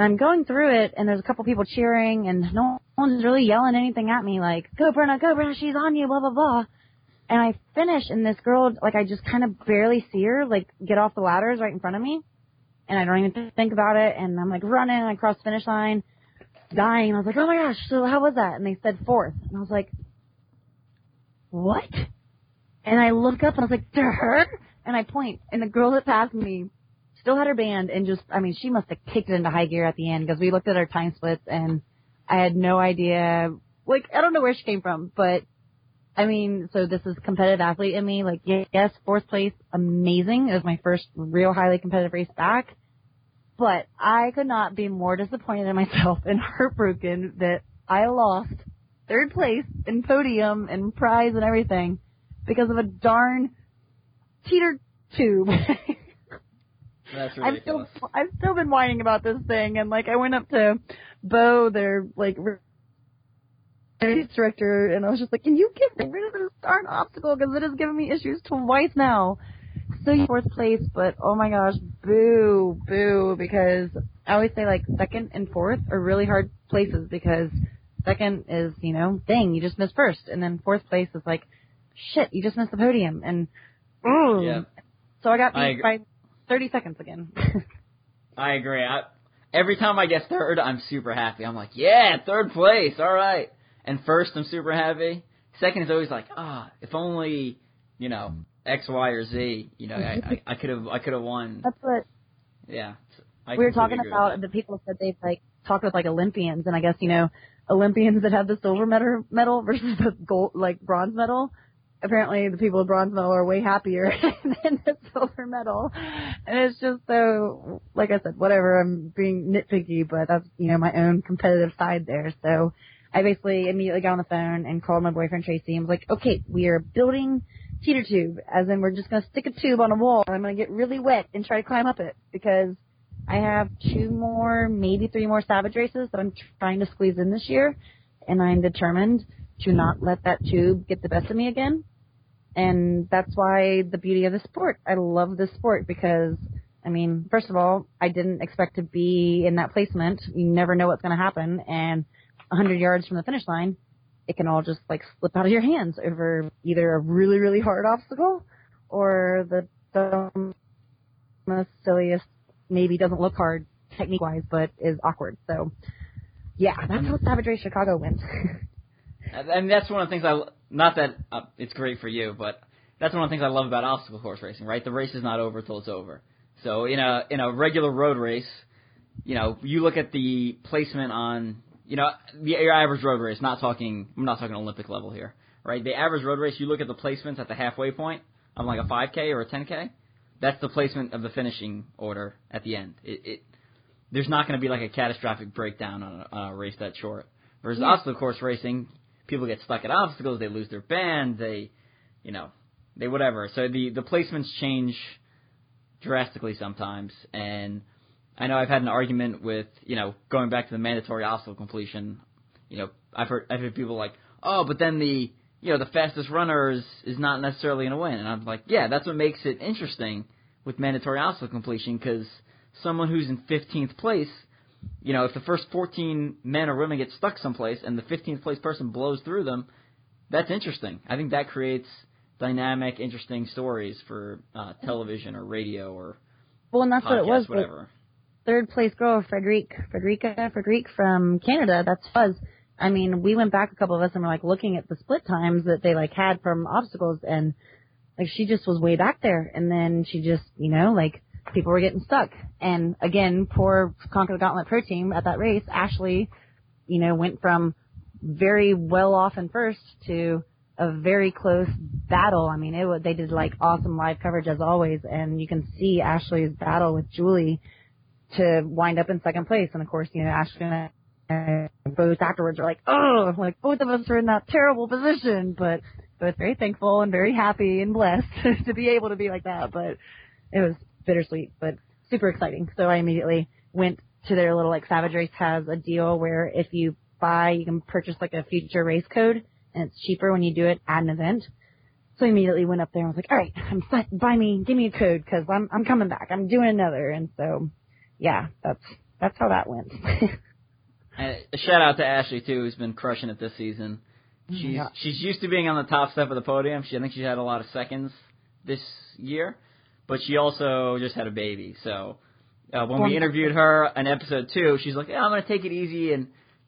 And I'm going through it, and there's a couple people cheering, and no one's really yelling anything at me, like, go Brenna, go Brenna, she's on you, blah, blah, blah. And I finish, and this girl, like, I just kind of barely see her, like, get off the ladders right in front of me. And I don't even think about it, and I'm, like, running, and I cross the finish line, dying. I was like, oh my gosh, so how was that? And they said fourth. And I was like, what? And I look up, and I was like, to her? And I point, and the girl that passed me still had her band and just, I mean, she must have kicked it into high gear at the end because we looked at our time splits and I had no idea, like, I don't know where she came from, but I mean, so this is competitive athlete in me. Like, yes, fourth place, amazing. It was my first real highly competitive race back. But I could not be more disappointed in myself and (laughs) heartbroken that I lost third place in podium and prize and everything because of a darn teeter tube. (laughs) That's I've still I've still been whining about this thing, and like I went up to Bo, their like director, and I was just like, "Can you get rid of this darn obstacle? Because it has given me issues twice now." So you're fourth place, but oh my gosh, boo, boo, because I always say like second and fourth are really hard places because second is you know, dang, you just missed first, and then fourth place is like, shit, you just missed the podium, and ooh. Yeah. So I got I beat by 30 seconds again. (laughs) I agree. I, every time I get third, I'm super happy. I'm like, yeah, third place, all right. And first, I'm super happy. Second is always like, ah, if only, you know, X, Y, or Z. You know, I I could have I could have won. That's what Yeah. I we were talking about. The people said they've like talked with like Olympians, and I guess you know Olympians that have the silver medal medal versus the gold like bronze medal. Apparently, the people with bronze medal are way happier (laughs) than the silver medal, and it's just so. Like I said, whatever. I'm being nitpicky, but that's you know my own competitive side there. So I basically immediately got on the phone and called my boyfriend Tracy and was like, "Okay, we are building teeter tube, as in we're just gonna stick a tube on a wall, and I'm gonna get really wet and try to climb up it because." I have two more, maybe three more Savage races that I'm trying to squeeze in this year, and I'm determined to not let that tube get the best of me again. And that's why the beauty of the sport. I love this sport because, I mean, first of all, I didn't expect to be in that placement. You never know what's going to happen, and 100 yards from the finish line, it can all just like slip out of your hands over either a really, really hard obstacle or the dumbest, silliest maybe doesn't look hard technique wise, but is awkward. So, yeah, that's how Savage Race Chicago went. (laughs) And and that's one of the things I not that uh, it's great for you, but that's one of the things I love about obstacle course racing. Right, the race is not over till it's over. So in a in a regular road race, you know, you look at the placement on you know the your average road race. Not talking, I'm not talking Olympic level here, right? The average road race, you look at the placements at the halfway point of like a 5K or a 10K. That's the placement of the finishing order at the end. It, it there's not going to be like a catastrophic breakdown on a, on a race that short. Versus Yeah. obstacle course racing, people get stuck at obstacles, they lose their band, they, you know, they whatever. So the the placements change drastically sometimes, and I know I've had an argument with you know going back to the mandatory obstacle completion. You know, I've heard I've heard people like, oh, but then the you know the fastest runner is is not necessarily going to win, and I'm like, yeah, that's what makes it interesting with mandatory obstacle completion because someone who's in 15th place, you know, if the first 14 men or women get stuck someplace and the 15th place person blows through them, that's interesting. I think that creates dynamic, interesting stories for uh, television or radio or well, and that's podcast, what it was. whatever. Third place girl, Frederique, Frederica, Frederique from Canada. That's Fuzz. I mean, we went back a couple of us and were like looking at the split times that they like had from obstacles, and like she just was way back there, and then she just, you know, like people were getting stuck. And again, poor Conquer the Gauntlet Pro Team at that race, Ashley, you know, went from very well off in first to a very close battle. I mean, it they did like awesome live coverage as always, and you can see Ashley's battle with Julie to wind up in second place. And of course, you know, Ashley and I both afterwards are like, oh, like both of us are in that terrible position, but both very thankful and very happy and blessed (laughs) to be able to be like that. But it was bittersweet, but super exciting. So I immediately went to their little like Savage Race has a deal where if you buy, you can purchase like a future race code, and it's cheaper when you do it at an event. So I immediately went up there and was like, all right, I'm set, buy me, give me a code because I'm I'm coming back. I'm doing another, and so yeah, that's that's how that went. (laughs) Uh, a shout out to Ashley too, who's been crushing it this season. Mm, she's Yeah. she's used to being on the top step of the podium. She I think she had a lot of seconds this year, but she also just had a baby. So uh, when we interviewed her in episode two, she's like, "Yeah, I'm gonna take it easy and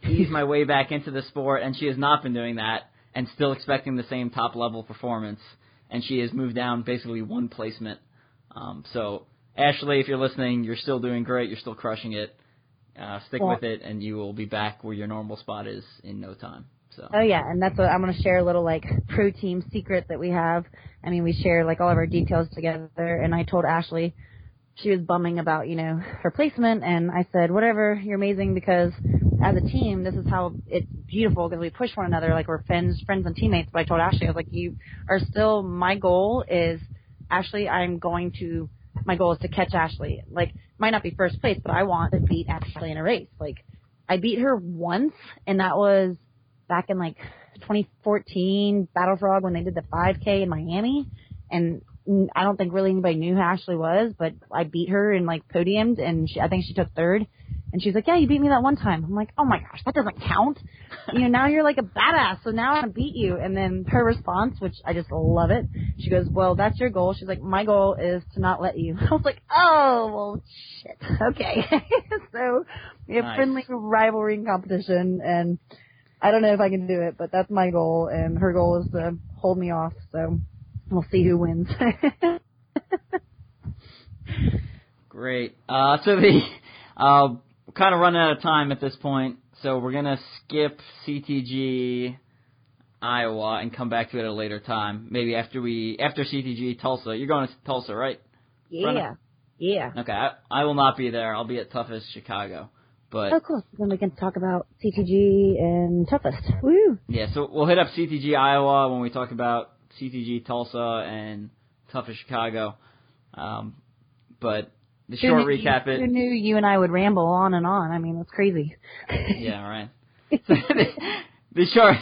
ease my way back into the sport," and she has not been doing that, and still expecting the same top level performance. And she has moved down basically one placement. Um, so Ashley, if you're listening, you're still doing great. You're still crushing it. Uh, stick Well- with it, and you will be back where your normal spot is in no time. So. Oh yeah, and that's what I'm gonna share a little like pro team secret that we have. I mean, we share like all of our details together, and I told Ashley she was bumming about you know her placement, and I said whatever, you're amazing because as a team, this is how it's beautiful because we push one another like we're friends, friends and teammates. But I told Ashley I was like, you are still my goal is Ashley, I'm going to my goal is to catch Ashley. Like might not be first place, but I want to beat Ashley in a race. Like I beat her once, and that was back in like 2014 Battle Frog when they did the 5K in Miami, and I don't think really anybody knew who Ashley was, but I beat her and like podiumed, and she, I think she took third. And she's like, "Yeah, you beat me that one time." I'm like, "Oh my gosh, that doesn't count." (laughs) you know, now you're like a badass, so now I want to beat you. And then her response, which I just love it, she goes, "Well, that's your goal." She's like, "My goal is to not let you." (laughs) I was like, "Oh, well, shit. Okay." (laughs) so we have Nice. friendly rivalry and competition, and I don't know if I can do it, but that's my goal, and her goal is to hold me off. So we'll see who wins. (laughs) Great. Uh, so the uh, we're kind of running out of time at this point, so we're gonna skip CTG Iowa and come back to it at a later time. Maybe after we after CTG Tulsa. You're going to Tulsa, right? yeah, yeah. Okay. I, I will not be there. I'll be at Toughest Chicago. But Oh, cool. Then we can talk about CTG and toughest. Woo! yeah, so we'll hit up CTG Iowa when we talk about CTG Tulsa and Toughest Chicago. Um, but the Who short knew- recap it. Who knew you and I would ramble on and on? I mean, it's crazy. Yeah, right. the, (laughs) (laughs) the short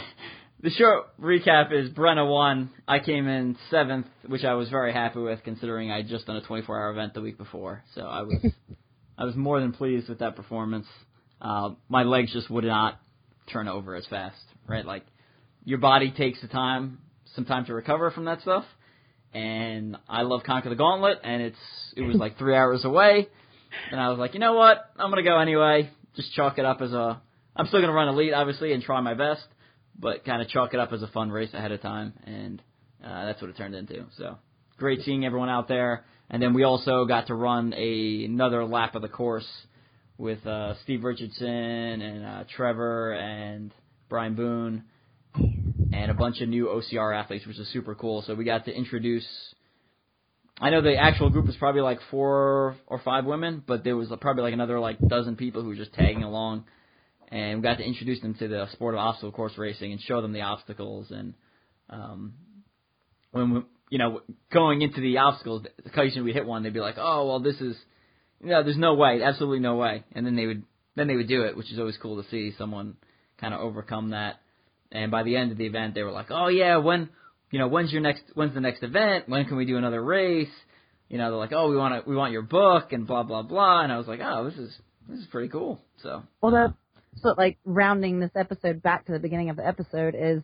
the short recap is Brenna won. I came in seventh, which I was very happy with considering I'd just done a 24 hour event the week before. So I was I was more than pleased with that performance. Uh, my legs just would not turn over as fast, right? Like your body takes the time, some time to recover from that stuff. And I love Conquer the Gauntlet, and it's it was like three hours away, and I was like, you know what, I'm gonna go anyway. Just chalk it up as a I'm still gonna run elite, obviously, and try my best, but kind of chalk it up as a fun race ahead of time, and uh, that's what it turned into. So great seeing everyone out there, and then we also got to run a another lap of the course with uh, Steve Richardson and uh, Trevor and Brian Boone and a bunch of new OCR athletes, which is super cool. So we got to introduce. I know the actual group was probably like four or five women, but there was probably like another like dozen people who were just tagging along, and we got to introduce them to the sport of obstacle course racing and show them the obstacles and um, when we, you know going into the obstacles, occasionally we hit one, they'd be like, oh well, this is no, there's no way, absolutely no way. And then they would then they would do it, which is always cool to see someone kind of overcome that. And by the end of the event, they were like, "Oh yeah, when you know when's your next when's the next event? When can we do another race?" You know, they're like, "Oh, we want to we want your book and blah blah blah." And I was like, "Oh, this is this is pretty cool." So Well, that's what like rounding this episode back to the beginning of the episode is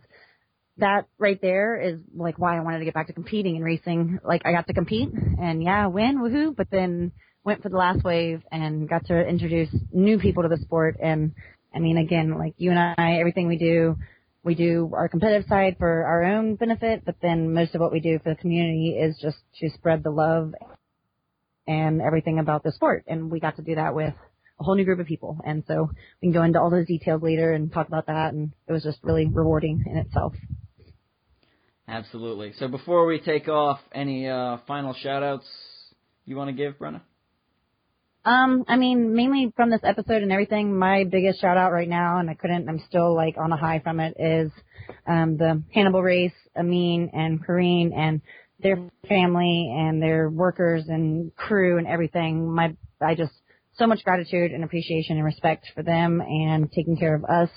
that right there is like why I wanted to get back to competing and racing. Like I got to compete and yeah, win, woohoo, but then went for the last wave and got to introduce new people to the sport. And I mean, again, like you and I, everything we do, we do our competitive side for our own benefit, but then most of what we do for the community is just to spread the love and everything about the sport. And we got to do that with a whole new group of people. And so we can go into all those details later and talk about that. And it was just really rewarding in itself. Absolutely. So before we take off, any uh, final shout outs you want to give, Brenna? Um, I mean, mainly from this episode and everything, my biggest shout out right now, and I couldn't, I'm still like on a high from it, is um, the Hannibal race, Amin and Kareen and their family and their workers and crew and everything. My, I just, so much gratitude and appreciation and respect for them and taking care of us.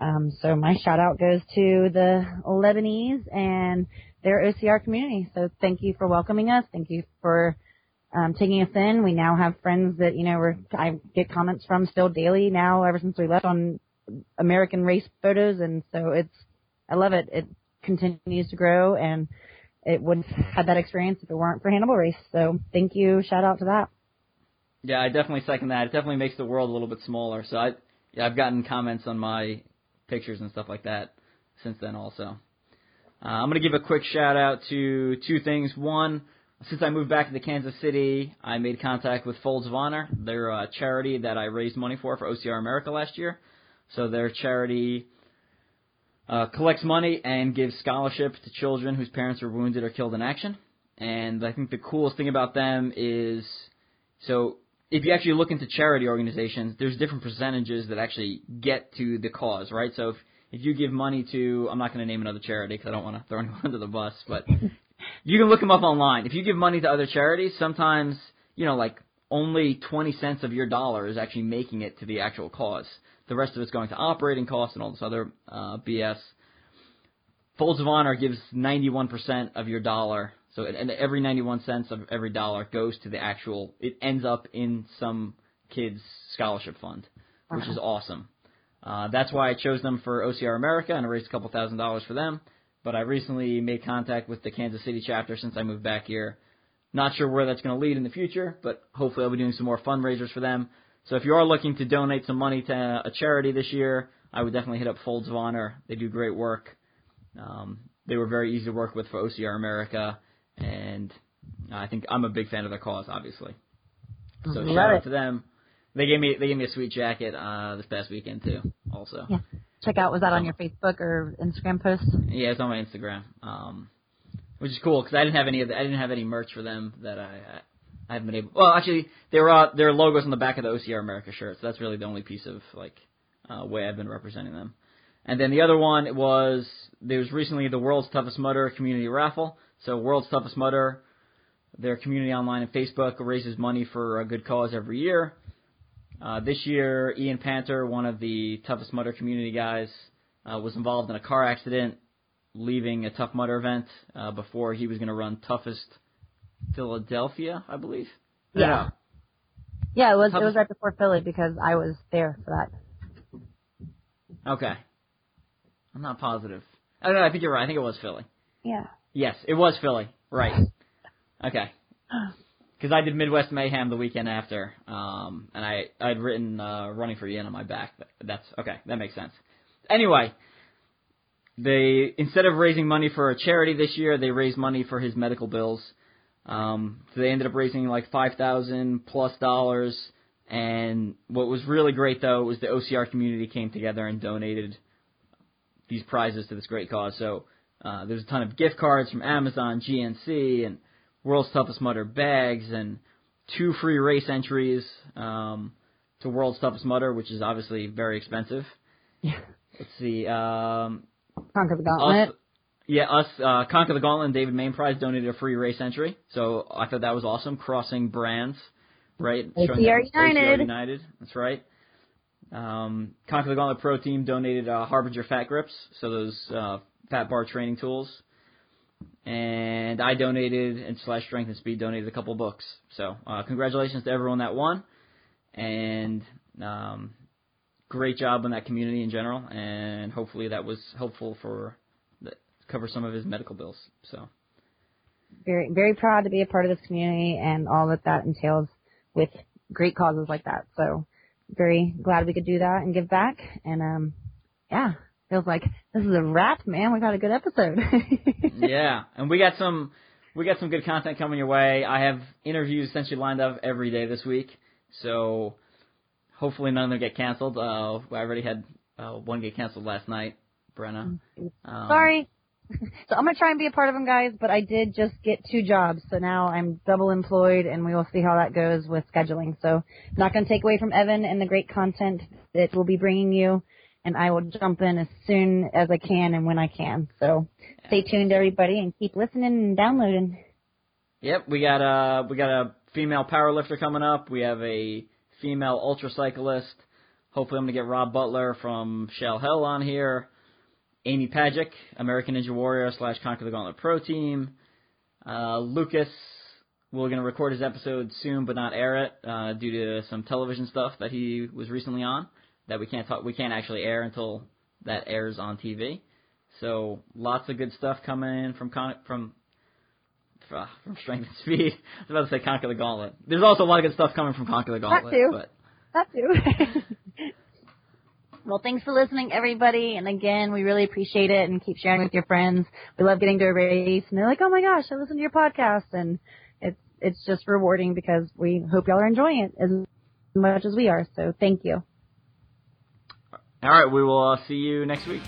Um, so my shout out goes to the Lebanese and their OCR community. So thank you for welcoming us. Thank you for um, taking us in. We now have friends that you know we're, I get comments from still daily now ever since we left on American race photos, and so it's I love it. It continues to grow, and it wouldn't have had that experience if it weren't for Hannibal Race. So thank you, shout out to that. Yeah, I definitely second that. It definitely makes the world a little bit smaller. So I, yeah, I've gotten comments on my pictures and stuff like that since then also. Uh, I'm going to give a quick shout out to two things. One, since I moved back to Kansas City, I made contact with Folds of Honor. They're a charity that I raised money for for OCR America last year. So their charity uh, collects money and gives scholarships to children whose parents were wounded or killed in action. And I think the coolest thing about them is so if you actually look into charity organizations, there's different percentages that actually get to the cause, right? So if if you give money to, I'm not going to name another charity because I don't want to throw (laughs) anyone under the bus, but (laughs) you can look them up online. If you give money to other charities, sometimes you know like only 20 cents of your dollar is actually making it to the actual cause. The rest of it's going to operating costs and all this other uh, BS. Folds of Honor gives 91% of your dollar so and every 91 cents of every dollar goes to the actual. It ends up in some kid's scholarship fund, which is awesome. Uh, that's why I chose them for OCR America and I raised a couple thousand dollars for them. But I recently made contact with the Kansas City chapter since I moved back here. Not sure where that's going to lead in the future, but hopefully I'll be doing some more fundraisers for them. So if you are looking to donate some money to a charity this year, I would definitely hit up Folds of Honor. They do great work. Um, they were very easy to work with for OCR America and I think I'm a big fan of their cause, obviously. So Love shout out to them. They gave me they gave me a sweet jacket uh, this past weekend too. Also, Yeah. Check out was that on your Facebook or Instagram post? yeah, it's on my Instagram, um, which is cool because I didn't have any of the, I didn't have any merch for them that I I, I haven't been able. Well, actually, there are there are logos on the back of the OCR America shirt, so that's really the only piece of like uh, way I've been representing them. And then the other one was there was recently the World's Toughest Mudder community raffle. So World's Toughest Mudder, their community online and Facebook raises money for a good cause every year. Uh, this year, Ian Panter, one of the Toughest Mudder community guys, uh, was involved in a car accident, leaving a Tough Mudder event uh, before he was going to run Toughest Philadelphia, I believe. Yeah. Yeah, it was it Toughest- was right before Philly because I was there for that. Okay. I'm not positive. I don't know. I think you're right. I think it was Philly. Yeah. Yes, it was Philly. Right. (laughs) Okay. Because I did Midwest Mayhem the weekend after, um, and I I'd written uh, "Running for Ian" on my back. But that's okay. That makes sense. Anyway, they instead of raising money for a charity this year, they raised money for his medical bills. Um, so they ended up raising like five thousand plus dollars. And what was really great though was the OCR community came together and donated these prizes to this great cause. So uh, there's a ton of gift cards from Amazon, GNC, and World's Toughest Mudder bags, and two free race entries um, to World's Toughest Mudder, which is obviously very expensive. Yeah. Let's see. Um, Conquer the Gauntlet. us, yeah, us, uh, Conquer the Gauntlet and David Main Prize donated a free race entry. So I thought that was awesome, crossing brands right? ATR United. ATR United. That's right. Um, Conquer the Gauntlet Pro Team donated uh, Harbinger Fat Grips, so those uh, fat bar training tools. And I donated, and slash Strength and Speed donated a couple books. So uh, congratulations to everyone that won, and um, great job on that community in general. And hopefully that was helpful for the, cover some of his medical bills. So very very proud to be a part of this community and all that that entails with great causes like that. So very glad we could do that and give back. And um, yeah, feels like this is a wrap, man. We got a good episode. (laughs) yeah, and we got some we got some good content coming your way. I have interviews essentially lined up every day this week, so hopefully none of them get canceled. Uh, I already had uh, one get canceled last night, Brenna. Um, Sorry. (laughs) so I'm gonna try and be a part of them, guys. But I did just get two jobs, so now I'm double employed, and we will see how that goes with scheduling. So not gonna take away from Evan and the great content that we'll be bringing you, and I will jump in as soon as I can and when I can. So stay tuned, everybody, and keep listening and downloading. Yep, we got a we got a female powerlifter coming up. We have a female ultra cyclist. Hopefully, I'm gonna get Rob Butler from Shale Hell on here. Amy Pajic, American Ninja Warrior slash Conquer the Gauntlet Pro Team. Uh, Lucas, we're going to record his episode soon, but not air it uh, due to some television stuff that he was recently on that we can't talk, we can't actually air until that airs on TV. So lots of good stuff coming in from Con- from uh, from Strength and Speed. (laughs) I was about to say Conquer the Gauntlet. There's also a lot of good stuff coming from Conquer the Gauntlet. That too. But that too. (laughs) Well, thanks for listening, everybody. And again, we really appreciate it and keep sharing with your friends. We love getting to a race and they're like, oh my gosh, I listened to your podcast. And it's, it's just rewarding because we hope y'all are enjoying it as much as we are. So thank you. All right. We will uh, see you next week.